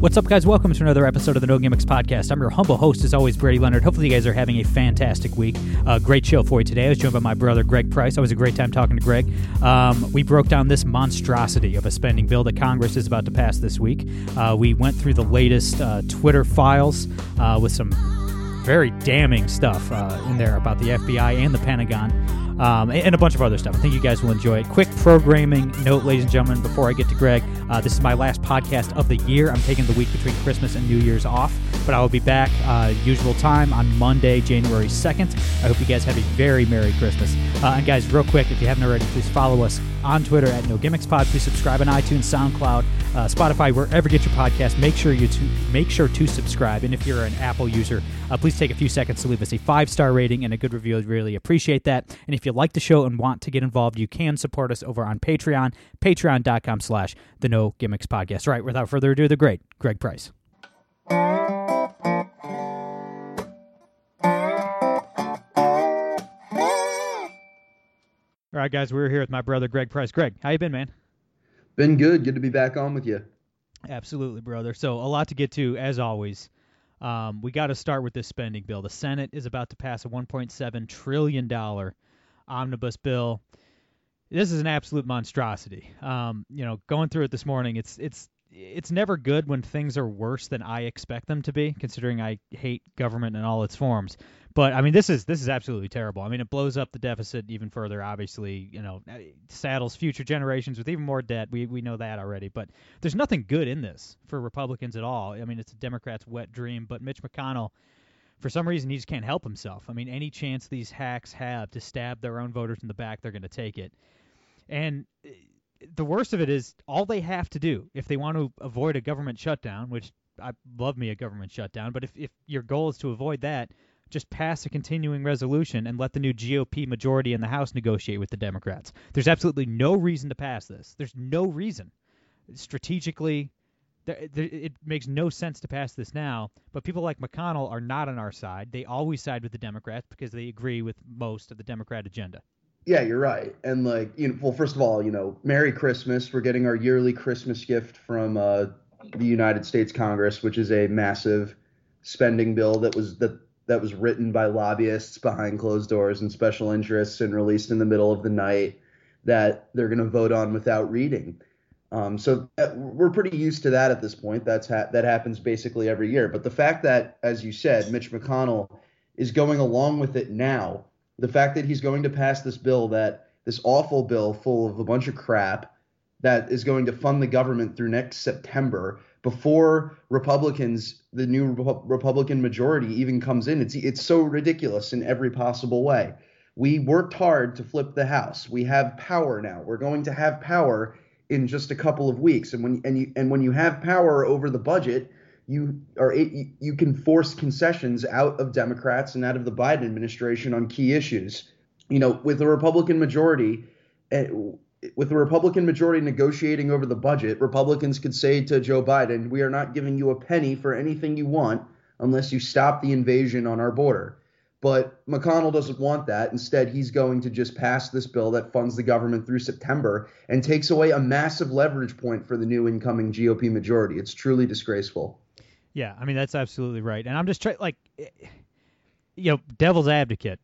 What's up, guys? Welcome to another episode of the No Gimmicks Podcast. I'm your humble host, as always, Brady Leonard. Hopefully, you guys are having a fantastic week. Uh, great show for you today. I was joined by my brother, Greg Price. It was a great time talking to Greg. Um, we broke down this monstrosity of a spending bill that Congress is about to pass this week. Uh, we went through the latest uh, Twitter files uh, with some very damning stuff uh, in there about the FBI and the Pentagon um, and a bunch of other stuff. I think you guys will enjoy it. Quick programming note, ladies and gentlemen, before I get to Greg. Uh, this is my last podcast of the year. I'm taking the week between Christmas and New Year's off, but I will be back uh, usual time on Monday, January 2nd. I hope you guys have a very Merry Christmas. Uh, and guys, real quick, if you haven't already, please follow us on Twitter at No Gimmicks Pod. Please subscribe on iTunes, SoundCloud, uh, Spotify, wherever you get your podcast. Make sure you to, make sure to subscribe. And if you're an Apple user, uh, please take a few seconds to leave us a five star rating and a good review. I'd really appreciate that. And if you like the show and want to get involved, you can support us over on Patreon, patreon.com slash the No Gimmicks Podcast. All right, without further ado, the great Greg Price. All right, guys, we're here with my brother Greg Price. Greg, how you been, man? Been good. Good to be back on with you. Absolutely, brother. So a lot to get to, as always. Um, we got to start with this spending bill. The Senate is about to pass a 1.7 trillion dollar omnibus bill. This is an absolute monstrosity. Um, you know, going through it this morning, it's it's it's never good when things are worse than I expect them to be, considering I hate government in all its forms. But I mean, this is this is absolutely terrible. I mean, it blows up the deficit even further. Obviously, you know, uh, saddles future generations with even more debt. We we know that already. But there's nothing good in this for Republicans at all. I mean, it's a Democrats' wet dream. But Mitch McConnell, for some reason, he just can't help himself. I mean, any chance these hacks have to stab their own voters in the back, they're going to take it. And uh, the worst of it is all they have to do if they want to avoid a government shutdown, which I love me a government shutdown, but if if your goal is to avoid that, just pass a continuing resolution and let the new GOP majority in the House negotiate with the Democrats. There's absolutely no reason to pass this. There's no reason. Strategically, it makes no sense to pass this now, but people like McConnell are not on our side. They always side with the Democrats because they agree with most of the Democrat agenda. Yeah, you're right. And like, you know, well, first of all, you know, Merry Christmas. We're getting our yearly Christmas gift from uh, the United States Congress, which is a massive spending bill that was that that was written by lobbyists behind closed doors and special interests and released in the middle of the night that they're going to vote on without reading. Um, so that, we're pretty used to that at this point. That's ha- that happens basically every year. But the fact that, as you said, Mitch McConnell is going along with it now, the fact that he's going to pass this bill that this awful bill full of a bunch of crap that is going to fund the government through next September before Republicans, the new Republican majority even comes in. It's it's so ridiculous in every possible way. We worked hard to flip the House. We have power now. We're going to have power in just a couple of weeks. And when and you and when you have power over the budget, you are you can force concessions out of Democrats and out of the Biden administration on key issues. You know, with a Republican majority eh, with the Republican majority negotiating over the budget, Republicans could say to Joe Biden, "We are not giving you a penny for anything you want unless you stop the invasion on our border." But McConnell doesn't want that. Instead, he's going to just pass this bill that funds the government through September and takes away a massive leverage point for the new incoming GOP majority. It's truly disgraceful. Yeah, I mean that's absolutely right. And I'm just trying like you know, devil's advocate.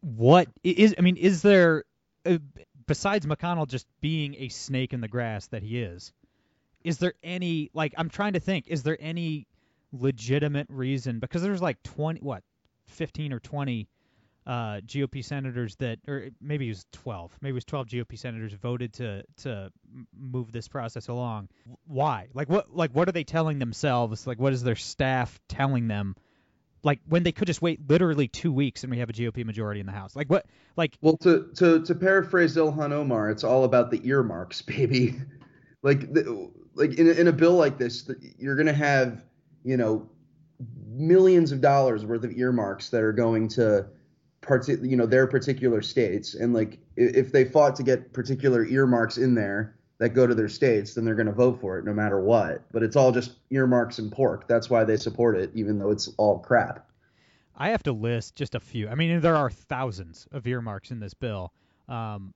What is I mean, is there uh, besides McConnell just being a snake in the grass that he is, is there any like I'm trying to think, is there any legitimate reason because there's like 20 what 15 or 20 uh, GOP senators that, or maybe it was 12, maybe it was 12 GOP senators voted to to move this process along. Why? Like what? Like what are they telling themselves? Like what is their staff telling them like when they could just wait literally two weeks and we have a GOP majority in the House. Like what? Like well, to to to paraphrase Ilhan Omar, it's all about the earmarks, baby. like the, like in in a bill like this, you're gonna have you know millions of dollars worth of earmarks that are going to part you know their particular states and like if they fought to get particular earmarks in there that go to their states then they're going to vote for it no matter what but it's all just earmarks and pork that's why they support it even though it's all crap I have to list just a few. I mean, there are thousands of earmarks in this bill. Um,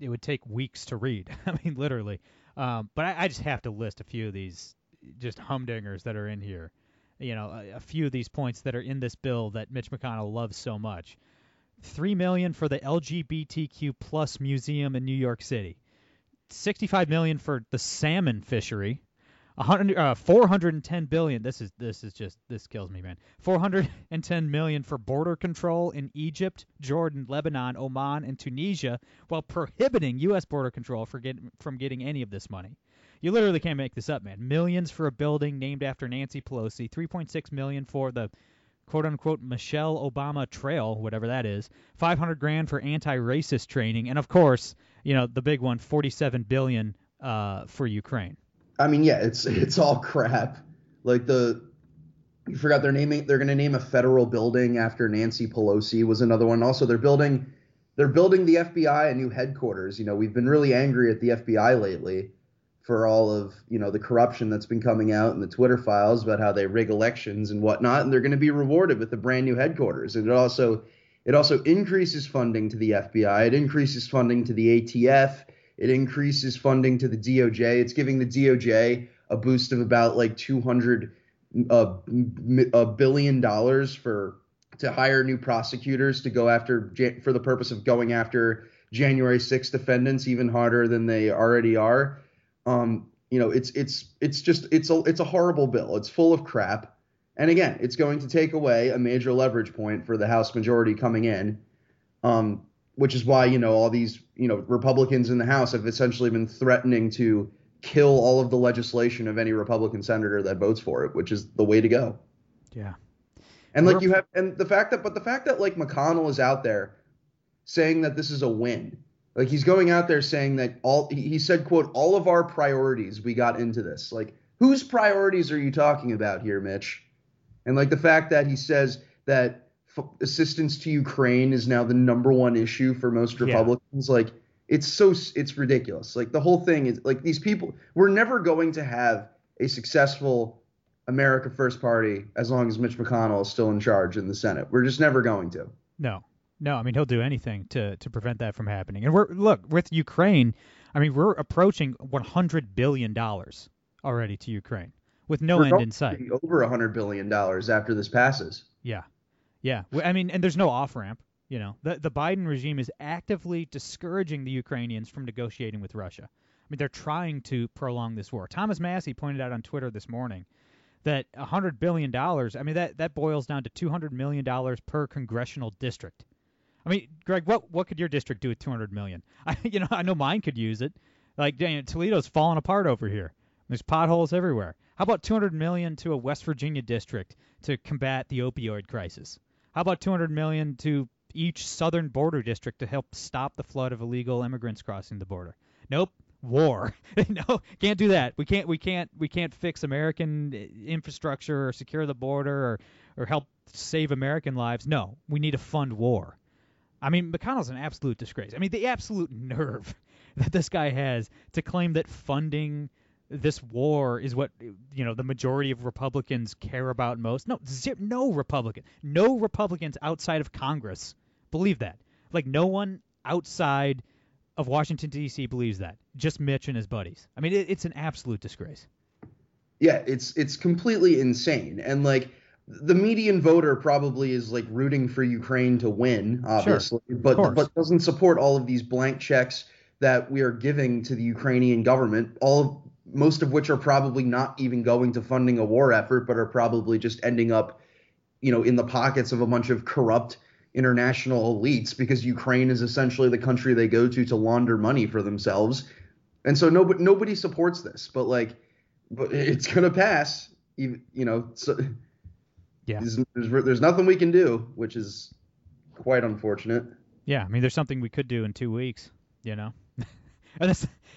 it would take weeks to read. I mean, literally. Um, but I, I, just have to list a few of these just humdingers that are in here. You know, a, a, few of these points that are in this bill that Mitch McConnell loves so much. Three million for the LGBTQ plus museum in New York City. Sixty-five million for the salmon fishery. 100, uh, 410 billion. This is this is just this kills me, man. 410 million for border control in Egypt, Jordan, Lebanon, Oman, and Tunisia, while prohibiting U.S. border control for get, from getting any of this money. You literally can't make this up, man. Millions for a building named after Nancy Pelosi. 3.6 million for the quote unquote Michelle Obama Trail, whatever that is. 500 grand for anti-racist training, and of course, you know the big one, 47 billion uh, for Ukraine. I mean, yeah, it's it's all crap. Like the you forgot they're naming they're going to name a federal building after Nancy Pelosi was another one. Also, they're building they're building the FBI a new headquarters. You know, we've been really angry at the FBI lately for all of you know the corruption that's been coming out in the Twitter files about how they rig elections and whatnot, and they're going to be rewarded with a brand new headquarters. And it also it also increases funding to the FBI. It increases funding to the ATF. It increases funding to the DOJ. It's giving the DOJ a boost of about like 200 uh, a billion dollars for to hire new prosecutors to go after for the purpose of going after January 6 defendants even harder than they already are. Um, you know, it's it's it's just it's a it's a horrible bill. It's full of crap. And again, it's going to take away a major leverage point for the House majority coming in. Um, which is why you know all these you know Republicans in the House have essentially been threatening to kill all of the legislation of any Republican senator that votes for it, which is the way to go. Yeah. And like you have and the fact that but the fact that like McConnell is out there saying that this is a win. Like he's going out there saying that all he said quote all of our priorities we got into this. Like whose priorities are you talking about here, Mitch? And like the fact that he says that assistance to Ukraine is now the number one issue for most Republicans. Yeah. Like it's so it's ridiculous. Like the whole thing is like these people we're never going to have a successful America First Party as long as Mitch McConnell is still in charge in the Senate. We're just never going to. No. No, I mean he'll do anything to to prevent that from happening. And we're look, with Ukraine, I mean we're approaching 100 billion dollars already to Ukraine with no we're end in sight. Over 100 billion dollars after this passes. Yeah. Yeah, I mean, and there's no off ramp. You know, the the Biden regime is actively discouraging the Ukrainians from negotiating with Russia. I mean, they're trying to prolong this war. Thomas Massey pointed out on Twitter this morning that hundred billion dollars. I mean, that that boils down to two hundred million dollars per congressional district. I mean, Greg, what what could your district do with two hundred million? I you know I know mine could use it. Like dang, Toledo's falling apart over here. There's potholes everywhere. How about 200 million to a West Virginia district to combat the opioid crisis? How about 200 million to each southern border district to help stop the flood of illegal immigrants crossing the border? Nope. War. no, can't do that. We can't. We can't. We can't fix American eh, infrastructure or secure the border or or help save American lives. No, we need to fund war. I mean, McConnell's an absolute disgrace. I mean, the absolute nerve that this guy has to claim that funding this war is what you know the majority of Republicans care about most. No, zero, no Republican, no Republicans outside of Congress believe that. Like no one outside of Washington D.C. believes that. Just Mitch and his buddies. I mean, it, it's an absolute disgrace. Yeah, it's it's completely insane, and like the median voter probably is like rooting for Ukraine to win, obviously, sure. but but doesn't support all of these blank checks that we are giving to the Ukrainian government. All of most of which are probably not even going to funding a war effort, but are probably just ending up, you know, in the pockets of a bunch of corrupt international elites because Ukraine is essentially the country they go to to launder money for themselves. And so nobody nobody supports this, but like, but it's gonna pass. You, you know, so yeah, there's, there's, there's nothing we can do, which is quite unfortunate. Yeah, I mean, there's something we could do in two weeks. You know. I,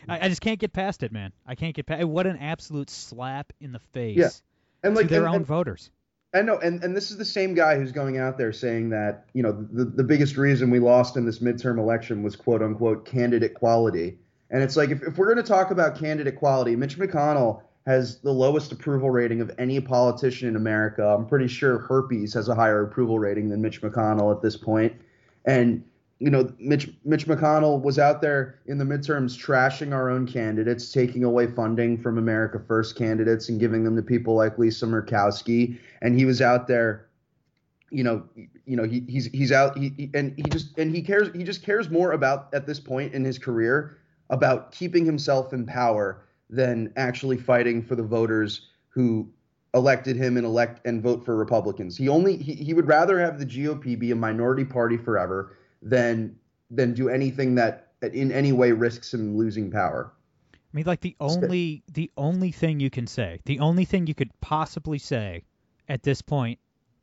I just can't get past it, man. I can't get past. What an absolute slap in the face. Yeah. And like to their and, own and, voters. I know, and, and this is the same guy who's going out there saying that, you know, the, the biggest reason we lost in this midterm election was quote unquote candidate quality. And it's like, if, if we're going to talk about candidate quality, Mitch McConnell has the lowest approval rating of any politician in America. I'm pretty sure herpes has a higher approval rating than Mitch McConnell at this point. And you know, Mitch Mitch McConnell was out there in the midterms trashing our own candidates, taking away funding from America First candidates and giving them to people like Lisa Murkowski. And he was out there, you know, you know, he, he's he's out he, he, and he just and he cares he just cares more about at this point in his career about keeping himself in power than actually fighting for the voters who elected him and elect and vote for Republicans. He only he, he would rather have the GOP be a minority party forever than than do anything that in any way risks him losing power. I mean, like the only the only thing you can say, the only thing you could possibly say at this point,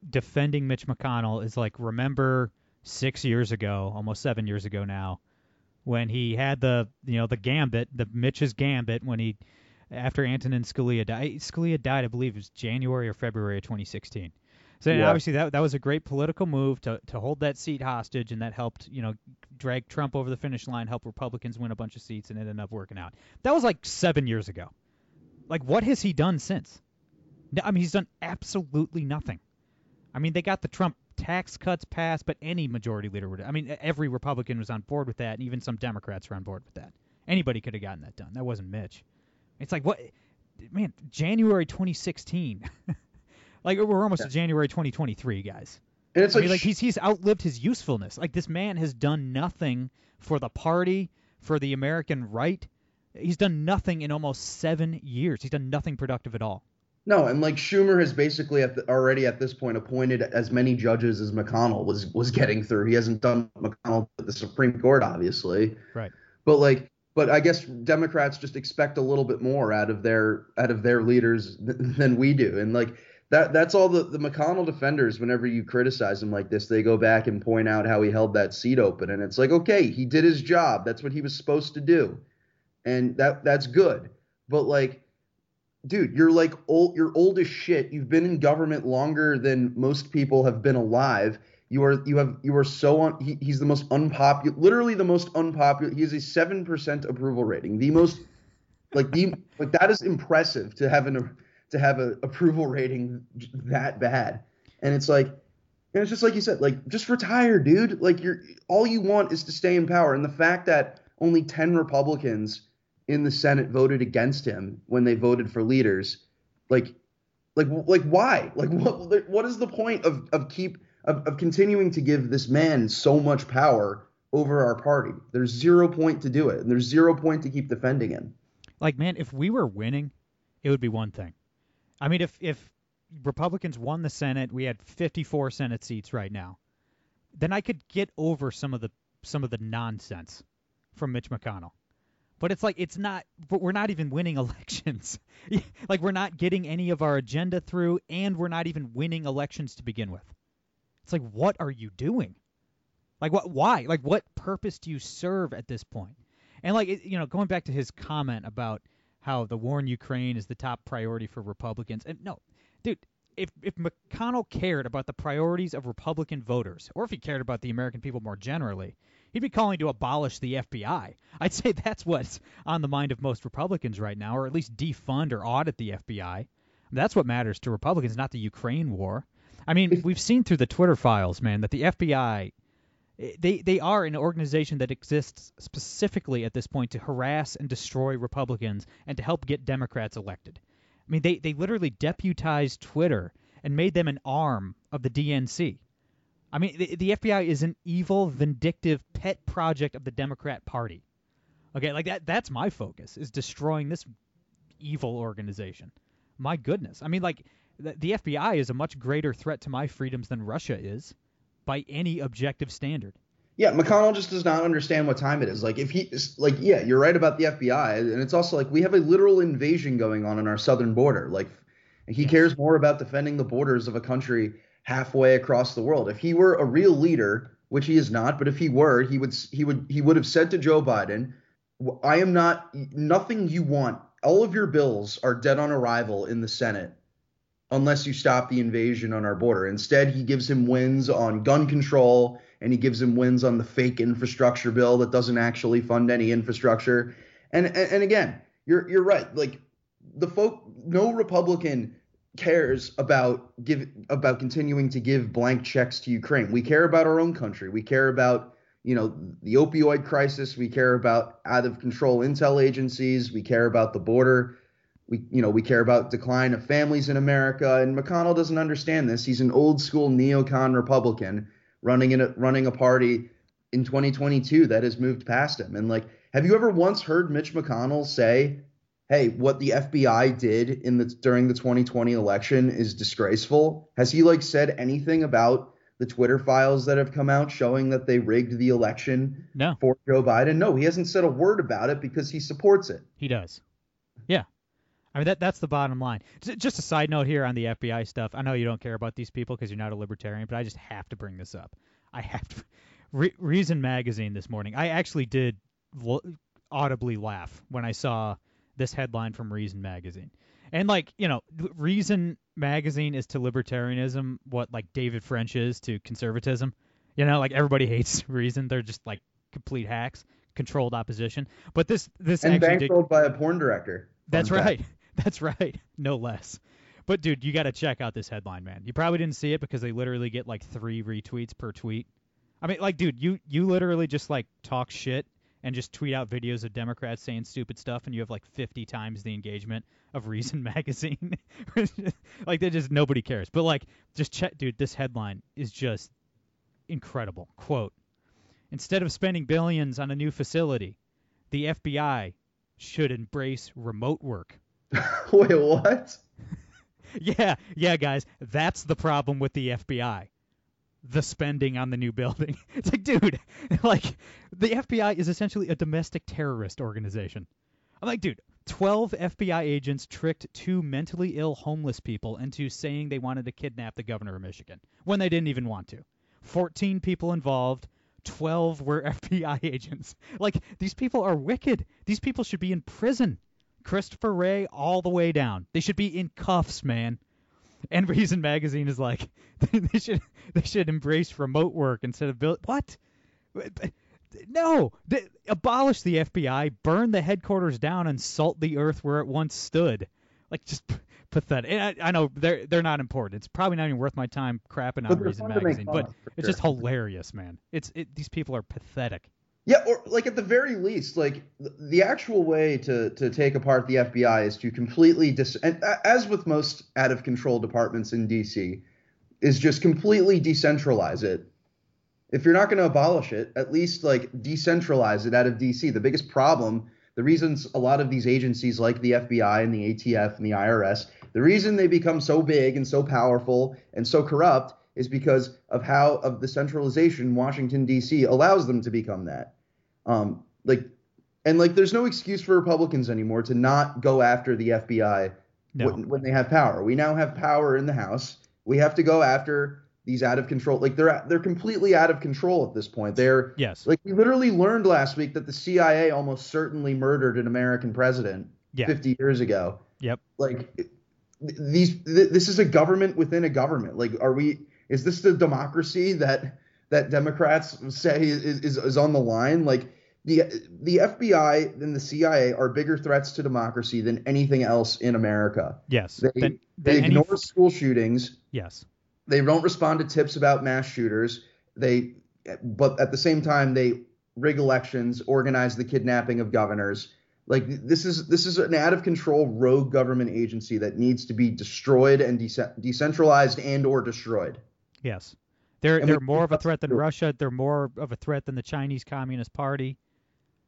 defending Mitch McConnell is like remember six years ago, almost seven years ago now, when he had the you know the gambit, the Mitch's gambit when he after Antonin Scalia died. Scalia died, I believe, it was January or February of 2016. So yeah. obviously that that was a great political move to to hold that seat hostage, and that helped you know drag Trump over the finish line, help Republicans win a bunch of seats, and it ended up working out. That was like seven years ago. Like what has he done since? I mean, he's done absolutely nothing. I mean, they got the Trump tax cuts passed, but any majority leader would. I mean, every Republican was on board with that, and even some Democrats were on board with that. Anybody could have gotten that done. That wasn't Mitch. It's like what, man? January 2016. Like we're almost yeah. to January 2023, guys. And it's I like, mean, like he's he's outlived his usefulness. Like this man has done nothing for the party, for the American right. He's done nothing in almost seven years. He's done nothing productive at all. No, and like Schumer has basically at the, already at this point appointed as many judges as McConnell was was getting through. He hasn't done McConnell at the Supreme Court, obviously. Right. But like, but I guess Democrats just expect a little bit more out of their out of their leaders th- than we do, and like that that's all the, the McConnell defenders, whenever you criticize him like this, they go back and point out how he held that seat open. And it's like, okay, he did his job. That's what he was supposed to do. And that that's good. But like, dude, you're like old you're old as shit. You've been in government longer than most people have been alive. You are you have you are so on. he, he's the most unpopular literally the most unpopular he has a seven percent approval rating. The most like the like that is impressive to have an to have a approval rating that bad. And it's like, and it's just like you said, like just retire, dude. Like you're all you want is to stay in power. And the fact that only 10 Republicans in the Senate voted against him when they voted for leaders, like, like, like why? Like what? What is the point of of keep of, of continuing to give this man so much power over our party? There's zero point to do it, and there's zero point to keep defending him. Like, man, if we were winning, it would be one thing. I mean, if if Republicans won the Senate, we had 54 Senate seats right now, then I could get over some of the some of the nonsense from Mitch McConnell. But it's like it's not. But we're not even winning elections. like we're not getting any of our agenda through, and we're not even winning elections to begin with. It's like, what are you doing? Like what? Why? Like what purpose do you serve at this point? And like you know, going back to his comment about how the war in Ukraine is the top priority for Republicans. And no, dude, if if McConnell cared about the priorities of Republican voters, or if he cared about the American people more generally, he'd be calling to abolish the FBI. I'd say that's what's on the mind of most Republicans right now, or at least defund or audit the FBI. That's what matters to Republicans, not the Ukraine war. I mean, we've seen through the Twitter files, man, that the FBI they they are an organization that exists specifically at this point to harass and destroy Republicans and to help get Democrats elected. I mean, they they literally deputized Twitter and made them an arm of the DNC. I mean, the, the FBI is an evil, vindictive pet project of the Democrat Party. Okay, like that that's my focus is destroying this evil organization. My goodness. I mean, like the, the FBI is a much greater threat to my freedoms than Russia is by any objective standard. Yeah, McConnell just does not understand what time it is. Like if he like yeah, you're right about the FBI and it's also like we have a literal invasion going on on our southern border. Like he cares more about defending the borders of a country halfway across the world. If he were a real leader, which he is not, but if he were, he would he would he would have said to Joe Biden, "I am not nothing you want. All of your bills are dead on arrival in the Senate unless you stop the invasion on our border. Instead, he gives him wins on gun control and he gives him wins on the fake infrastructure bill that doesn't actually fund any infrastructure. And and, and again, you're you're right. Like the folk no Republican cares about give about continuing to give blank checks to Ukraine. We care about our own country. We care about you know the opioid crisis. We care about out of control intel agencies. We care about the border. We you know we care about decline of families in America. And McConnell doesn't understand this. He's an old school neocon Republican running in a, running a party in 2022 that has moved past him. And like, have you ever once heard Mitch McConnell say hey, what the FBI did in the during the 2020 election is disgraceful? Has he like said anything about the Twitter files that have come out showing that they rigged the election no. for Joe Biden? No, he hasn't said a word about it because he supports it. He does. Yeah. I mean that that's the bottom line. Just a side note here on the FBI stuff. I know you don't care about these people because you're not a libertarian, but I just have to bring this up. I have to. Re- Reason magazine this morning. I actually did audibly laugh when I saw this headline from Reason magazine. And like, you know, Reason magazine is to libertarianism what like David French is to conservatism. You know, like everybody hates Reason. They're just like complete hacks, controlled opposition. But this this and actually bankrolled did... by a porn director. That's right. That's right. No less. But dude, you got to check out this headline, man. You probably didn't see it because they literally get like 3 retweets per tweet. I mean, like dude, you you literally just like talk shit and just tweet out videos of Democrats saying stupid stuff, and you have like 50 times the engagement of Reason magazine. like they just nobody cares. But like, just check, dude. This headline is just incredible. Quote: Instead of spending billions on a new facility, the FBI should embrace remote work. Wait, what? yeah, yeah, guys. That's the problem with the FBI the spending on the new building. It's like, dude, like the FBI is essentially a domestic terrorist organization. I'm like, dude, 12 FBI agents tricked two mentally ill homeless people into saying they wanted to kidnap the governor of Michigan when they didn't even want to. 14 people involved, 12 were FBI agents. Like, these people are wicked. These people should be in prison. Christopher Wray all the way down. They should be in cuffs, man. And Reason Magazine is like, they should they should embrace remote work instead of build. What? No, they, abolish the FBI, burn the headquarters down, and salt the earth where it once stood. Like just p- pathetic. I, I, know they're they're not important. It's probably not even worth my time crapping on Reason Magazine, but it's sure. just hilarious, man. It's it, these people are pathetic. Yeah, or like at the very least, like the actual way to to take apart the FBI is to completely dis and as with most out of control departments in DC, is just completely decentralize it. If you're not going to abolish it, at least like decentralize it out of DC. The biggest problem, the reasons a lot of these agencies like the FBI and the ATF and the IRS, the reason they become so big and so powerful and so corrupt is because of how of the centralization Washington D.C. allows them to become that. Um, like, and like, there's no excuse for Republicans anymore to not go after the FBI no. when, when they have power. We now have power in the House. We have to go after these out of control. Like they're they're completely out of control at this point. They're yes. Like we literally learned last week that the CIA almost certainly murdered an American president yeah. 50 years ago. Yep. Like these this is a government within a government. Like are we is this the democracy that that Democrats say is is, is on the line? Like the the FBI and the CIA are bigger threats to democracy than anything else in America. Yes. They, then, they ignore any... school shootings. Yes. They don't respond to tips about mass shooters. They but at the same time they rig elections, organize the kidnapping of governors. Like this is this is an out of control rogue government agency that needs to be destroyed and de- decentralized and or destroyed. Yes. They're and they're more of a threat than Russia. They're more of a threat than the Chinese Communist Party.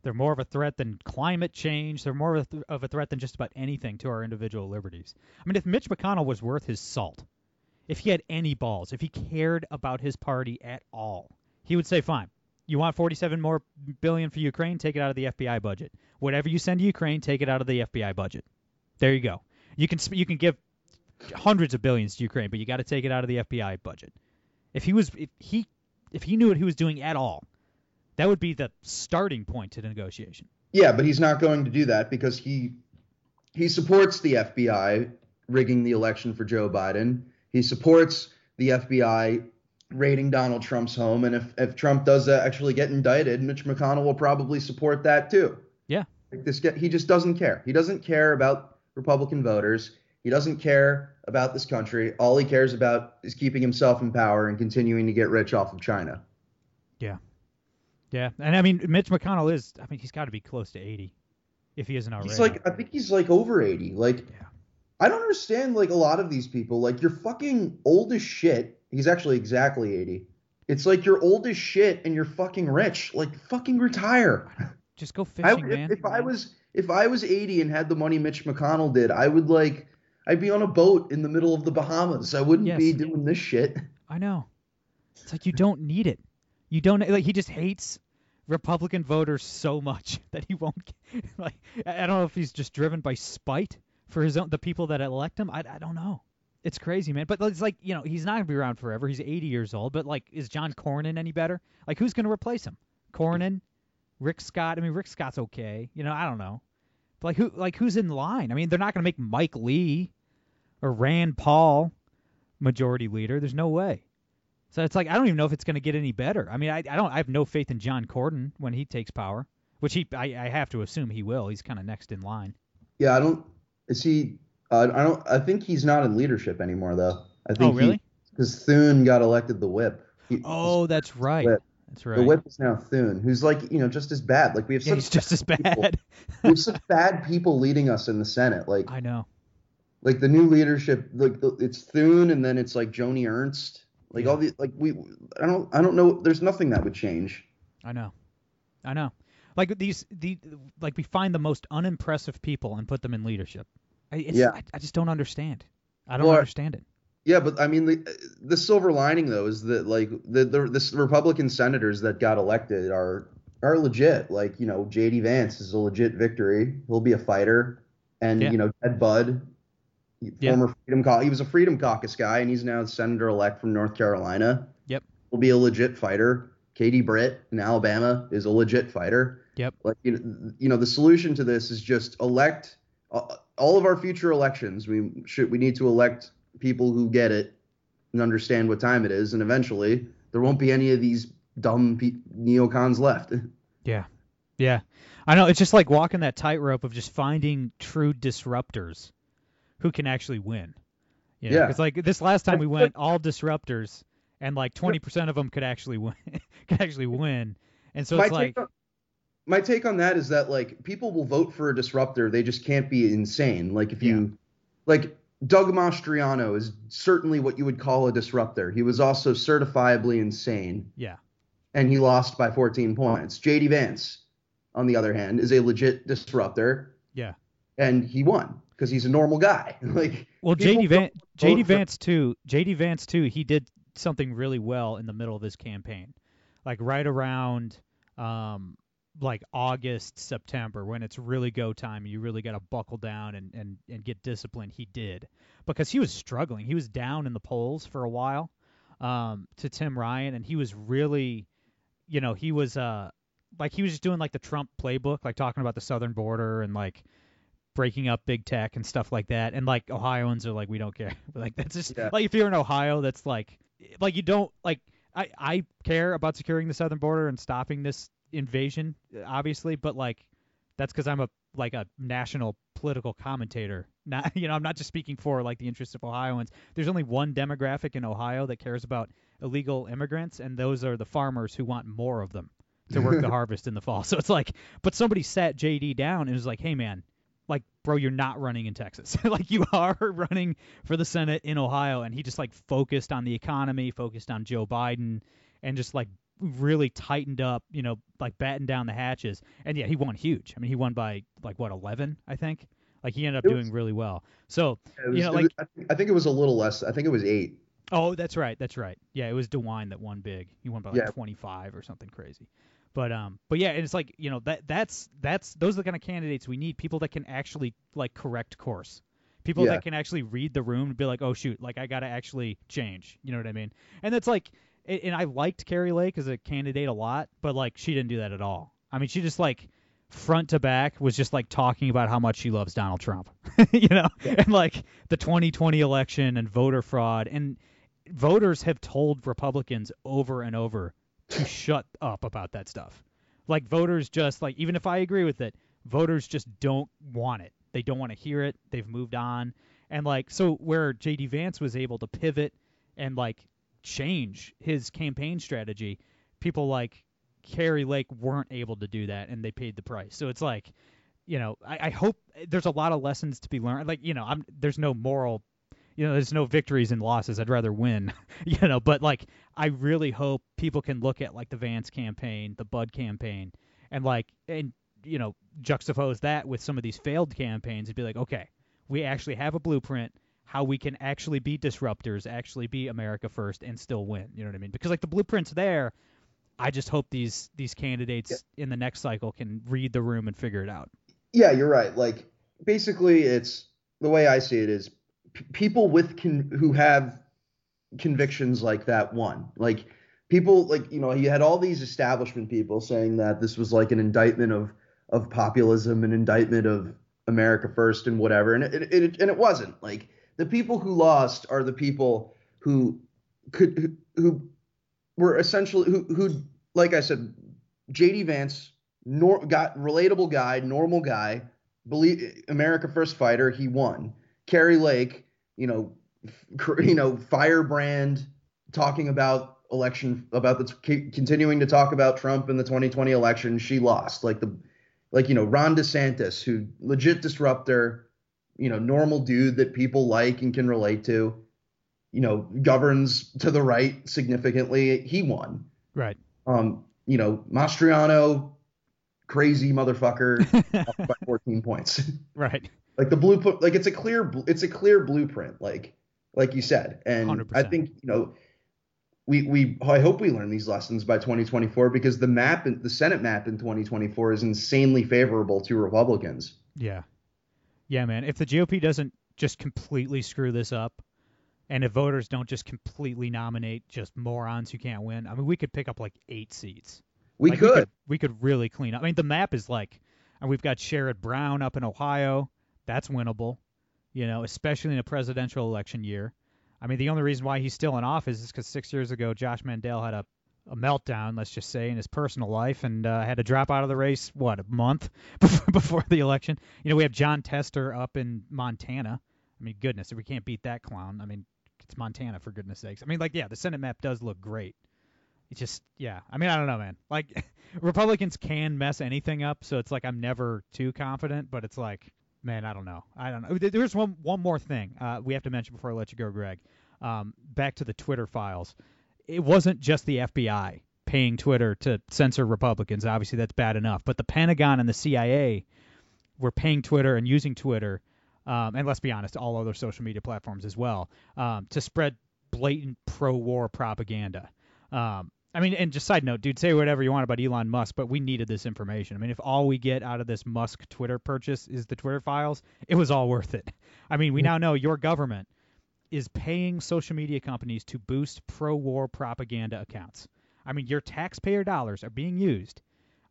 They're more of a threat than climate change. They're more of a, th- of a threat than just about anything to our individual liberties. I mean, if Mitch McConnell was worth his salt, if he had any balls, if he cared about his party at all, he would say, "Fine, you want 47 more billion for Ukraine? Take it out of the FBI budget. Whatever you send to Ukraine, take it out of the FBI budget. There you go. You can you can give hundreds of billions to Ukraine, but you got to take it out of the FBI budget. If he was if he if he knew what he was doing at all, that would be the starting point to the negotiation. Yeah, but he's not going to do that because he he supports the FBI rigging the election for Joe Biden. He supports the FBI raiding Donald Trump's home, and if if Trump does uh, actually get indicted, Mitch McConnell will probably support that too. Yeah. Like this he just doesn't care. He doesn't care about Republican voters. He doesn't care about this country. All he cares about is keeping himself in power and continuing to get rich off of China. Yeah. Yeah. And I mean, Mitch McConnell is, I mean, he's got to be close to 80 if he isn't already. He's like, I think he's like over 80. Like, Yeah. I don't understand like a lot of these people. Like, you're fucking old as shit. He's actually exactly 80. It's like you're old as shit and you're fucking rich. Like, fucking retire. Just go I, fishing, if, man. if I was if I was 80 and had the money Mitch McConnell did, I would like I'd be on a boat in the middle of the Bahamas. I wouldn't be doing this shit. I know. It's like you don't need it. You don't like he just hates Republican voters so much that he won't like I don't know if he's just driven by spite for his own the people that elect him. I I don't know. It's crazy, man. But it's like, you know, he's not to be around forever. He's 80 years old, but like is John Cornyn any better? Like who's to replace him? Cornyn? Rick Scott? I mean, Rick Scott's okay. You know, I don't know. But like who like who's in line? I mean, they're not to make Mike Lee or Rand Paul majority leader. There's no way. So it's like I don't even know if it's going to get any better. I mean, I, I don't I have no faith in John Cornyn when he takes power, which he I, I have to assume he will. He's kind of next in line. Yeah, I don't see. he uh, I don't I think he's not in leadership anymore though. I think Oh, really? Because Thune got elected the whip. He- Oh, that's right. Whip. That's right. The whip is now Thune, who's like, you know, just as bad. Like we have yeah, such he's just as bad. we have such bad people leading us in the Senate. Like I know. like the new leadership like the, it's Thune and then it's like Joni Ernst. Like Yeah. all the like we I don't I don't know there's nothing that would change. I know. I know. Like these the like we find the most unimpressive people and put them in leadership. I, it's, Yeah. I, I just don't understand. I don't Well, understand it. Yeah, but I mean the the silver lining though is that like the the this Republican senators that got elected are are legit. Like, you know, JD Vance is a legit victory. He'll be a fighter. And Yeah. you know, Ted Budd, Yeah. former Freedom Caucus, he was a Freedom Caucus guy and he's now senator elect from North Carolina. Yep. Will be a legit fighter. Katie Britt in Alabama is a legit fighter. Yep. Like you know, you know the solution to this is just elect uh, all of our future elections. We should we need to elect people who get it and understand what time it is, and eventually there won't be any of these dumb pe- neocons left. Yeah. Yeah. I know. It's just like walking that tightrope of just finding true disruptors who can actually win. You know, Yeah. Because like this last time we went all disruptors, and like 20% of them could actually win. could actually win. And so my it's like, on, my take on that is that like people will vote for a disruptor, they just can't be insane. Like if you like Doug Mastriano is certainly what you would call a disruptor. He was also certifiably insane. yeah, and he lost by 14 points. JD Vance, on the other hand, is a legit disruptor, yeah. and he won because he's a normal guy. like, Well, JD Van JD Vance too. JD Vance too. He did something really well in the middle of his campaign, like right around um like August September when it's really go time. You really got to buckle down and and and get disciplined. He did because he was struggling. He was down in the polls for a while um to Tim Ryan, and he was really, you know, he was uh like he was just doing like the Trump playbook, like talking about the southern border and like breaking up big tech and stuff like that. And like Ohioans are like, we don't care. like that's just Yeah. like if you're in Ohio, that's like like you don't like I I care about securing the southern border and stopping this invasion, obviously, but like that's because I'm a like a national political commentator. Not you know I'm not just speaking for like the interests of Ohioans. There's only one demographic in Ohio that cares about illegal immigrants, and those are the farmers who want more of them to work the harvest in the fall. So it's like, but somebody sat JD down and was like, hey man, like bro, you're not running in Texas. like you are running for the Senate in Ohio, and he just like focused on the economy, focused on Joe Biden, and just like really tightened up, you know, like batten down the hatches. And yeah, he won huge. I mean, he won by like what 11, I think. Like he ended up was- doing really well. So was, you know, like was- I, think, it was a little less. I think it was eight. Oh, that's right. That's right. Yeah, it was DeWine that won big. He won by like Yeah. 25 or something crazy. But um, but yeah, and it's like you know that that's that's those are the kind of candidates we need. People that can actually like correct course. People Yeah. that can actually read the room and be like, oh shoot, like I gotta actually change. You know what I mean? And that's like, and I liked Kari Lake as a candidate a lot, but like she didn't do that at all. I mean, she just like front to back was just like talking about how much she loves Donald Trump, you know, and like the 2020 election and voter fraud. And voters have told Republicans over and over to shut up about that stuff. Like voters just like even if I agree with it, voters just don't want it. They don't want to hear it. They've moved on. And like so where JD Vance was able to pivot and like change his campaign strategy, people like Kari Lake weren't able to do that and they paid the price. So it's like, you know, I, I hope there's a lot of lessons to be learned. Like, you know, I'm there's no moral you know, there's no victories and losses. I'd rather win, you know. But like, I really hope people can look at like the Vance campaign, the Budd campaign, and like, and you know, juxtapose that with some of these failed campaigns and be like, okay, we actually have a blueprint how we can actually be disruptors, actually be America first, and still win. You know what I mean? Because like the blueprint's there. I just hope these these candidates yeah. in the next cycle can read the room and figure it out. Yeah, you're right. Like basically, it's the way I see it is people with con- who have convictions like that won. Like people like you know you had all these establishment people saying that this was like an indictment of of populism, an indictment of America first and whatever, and it, it, it and it wasn't. Like the people who lost are the people who could who, who were essentially who who like I said, JD Vance, nor, got relatable guy, normal guy, believe America first fighter, he won. Kari Lake, you know, you know, firebrand talking about election about the continuing to talk about Trump in the 2020 election, she lost. Like the like you know Ron DeSantis, who legit disruptor, you know, normal dude that people like and can relate to, you know, governs to the right significantly. He won. Right. Um, you know, Mastriano, crazy motherfucker, by 14 points. Right like the blueprint like it's a clear it's a clear blueprint like like you said. And 100%. i think you know we we i hope we learn these lessons by 2024 because the map the senate map in 2024 is insanely favorable to republicans. Yeah. Yeah man. If the gop doesn't just completely screw this up and if voters don't just completely nominate just morons who can't win i mean we could pick up like eight seats. We, like, could. we could. we could really clean up. I mean the map is like and we've got sherrod brown up in ohio that's winnable, you know, especially in a presidential election year. I mean, the only reason why he's still in office is because six years ago Josh Mandel had a, a meltdown, let's just say, in his personal life and uh, had to drop out of the race, what, a month before, before the election. You know, we have Jon Tester up in Montana. I mean, goodness, if we can't beat that clown, I mean, it's Montana, for goodness sakes. I mean, like, yeah, the Senate map does look great. It's just, yeah. I mean, I don't know, man. Like, Republicans can mess anything up, so it's like I'm never too confident, but it's like man, I don't know. I don't know. There's one one more thing uh, we have to mention before I let you go, Greg. Um, back to the Twitter files. It wasn't just the FBI paying Twitter to censor Republicans. Obviously, that's bad enough. But the Pentagon and the CIA were paying Twitter and using Twitter, um, and let's be honest, all other social media platforms as well, um, to spread blatant pro-war propaganda. Um, I mean, and just side note, dude, say whatever you want about Elon Musk, but we needed this information. I mean, if all we get out of this Musk Twitter purchase is the Twitter files, it was all worth it. I mean, we now know your government is paying social media companies to boost pro war propaganda accounts. I mean, your taxpayer dollars are being used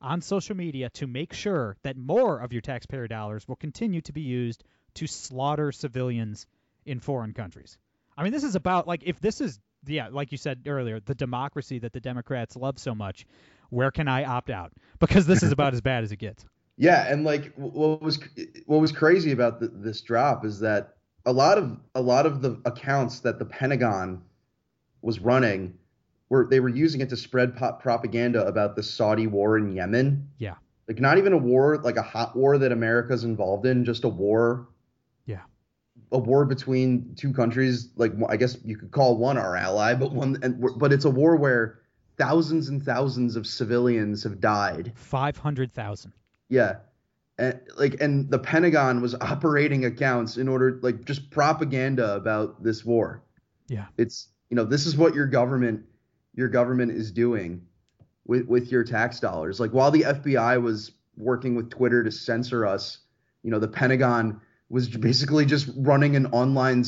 on social media to make sure that more of your taxpayer dollars will continue to be used to slaughter civilians in foreign countries. I mean, this is about like if this is yeah, like you said earlier, the democracy that the Democrats love so much. Where can I opt out? Because this is about as bad as it gets. Yeah, and like what was what was crazy about the, this drop is that a lot of a lot of the accounts that the Pentagon was running were they were using it to spread pop propaganda about the Saudi war in Yemen. Yeah. Like not even a war like a hot war that America's involved in, just a war a war between two countries. Like I guess you could call one our ally, but one and but it's a war where thousands and thousands of civilians have died. Five hundred thousand. Yeah. And like and the Pentagon was operating accounts in order like just propaganda about this war. Yeah. It's you know, this is what your government your government is doing with with your tax dollars. Like while the FBI was working with Twitter to censor us, you know, the Pentagon was basically just running an online.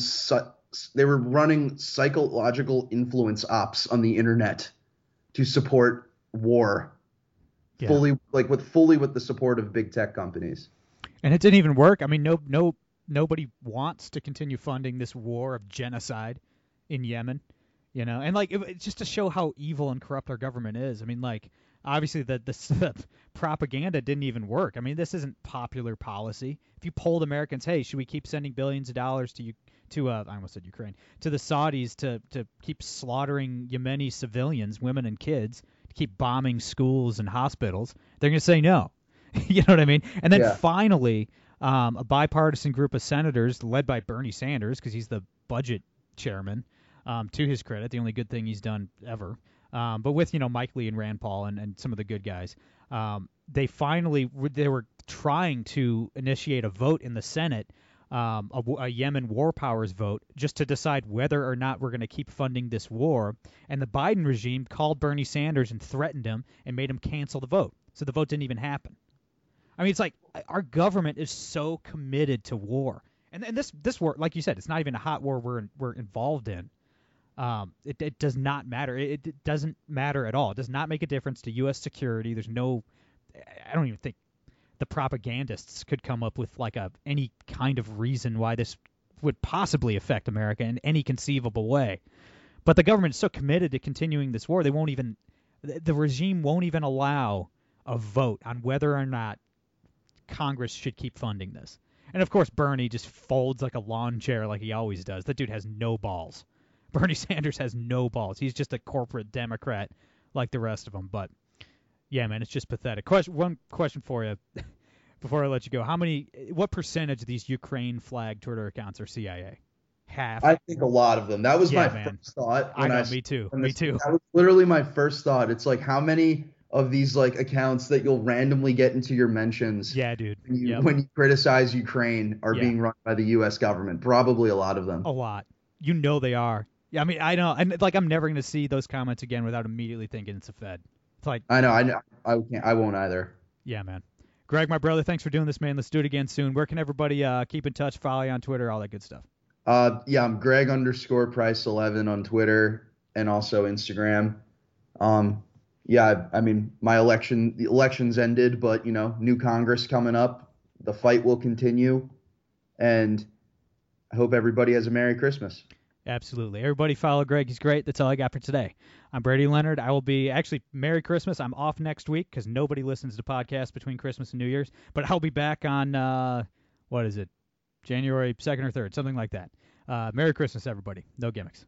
They were running psychological influence ops on the internet to support war. Yeah. fully like with fully with the support of big tech companies. And it didn't even work. I mean, no, no, nobody wants to continue funding this war of genocide in Yemen, you know. And like, it, it's just to show how evil and corrupt our government is. I mean, like, obviously the, the the propaganda didn't even work. I mean, this isn't popular policy. If you polled Americans, hey, should we keep sending billions of dollars to you to uh, I almost said Ukraine to the Saudis to to keep slaughtering Yemeni civilians, women and kids, to keep bombing schools and hospitals, they're gonna say no. you know what I mean? And then Yeah. finally, um, a bipartisan group of senators led by Bernie Sanders, because he's the budget chairman, um, to his credit, the only good thing he's done ever. Um, but with you know Mike Lee and Rand Paul and, and some of the good guys, um, they finally they were trying to initiate a vote in the Senate, um, a, a Yemen war powers vote, just to decide whether or not we're going to keep funding this war. And the Biden regime called Bernie Sanders and threatened him and made him cancel the vote. So the vote didn't even happen. I mean, it's like our government is so committed to war, and and this this war, like you said, it's not even a hot war we're we're involved in. Um, it, it does not matter. It, it doesn't matter at all. It does not make a difference to U.S. security. There's no, I don't even think the propagandists could come up with like a any kind of reason why this would possibly affect America in any conceivable way. But the government is so committed to continuing this war, they won't even, the the regime won't even allow a vote on whether or not Congress should keep funding this. And of course, Bernie just folds like a lawn chair like he always does. That dude has no balls. Bernie Sanders has no balls. He's just a corporate Democrat like the rest of them. But yeah, man, it's just pathetic. Question, one question for you before I let you go: How many, what percentage of these Ukraine flag Twitter accounts are CIA? Half. I think a lot of them. That was Yeah, my man. first thought. I know, s- me too. Me this- too. That was literally my first thought. It's like how many of these like accounts that you'll randomly get into your mentions Yeah, dude. when, you, Yep. when you criticize Ukraine are Yeah. being run by the U.S. government? Probably a lot of them. A lot. You know they are. Yeah, I mean, I know. And like, I'm never gonna see those comments again without immediately thinking it's a Fed. It's like, I know. I know. I can't. I won't either. yeah, man. Greg, my brother, thanks for doing this, man. Let's do it again soon. Where can everybody uh, keep in touch, follow you on Twitter, all that good stuff? Uh, yeah, I'm Greg underscore Price eleven on Twitter and also Instagram. Um, yeah, I, I mean my election, the elections ended, but you know, new Congress coming up. The fight will continue, and I hope everybody has a Merry Christmas. Absolutely. Everybody follow Greg. He's great. That's all I got for today. I'm Brady Leonard. I will be actually Merry Christmas. I'm off next week because nobody listens to podcasts between Christmas and New Year's. But I'll be back on uh, what is it, January second or third, something like that. Uh, Merry Christmas, everybody. No gimmicks.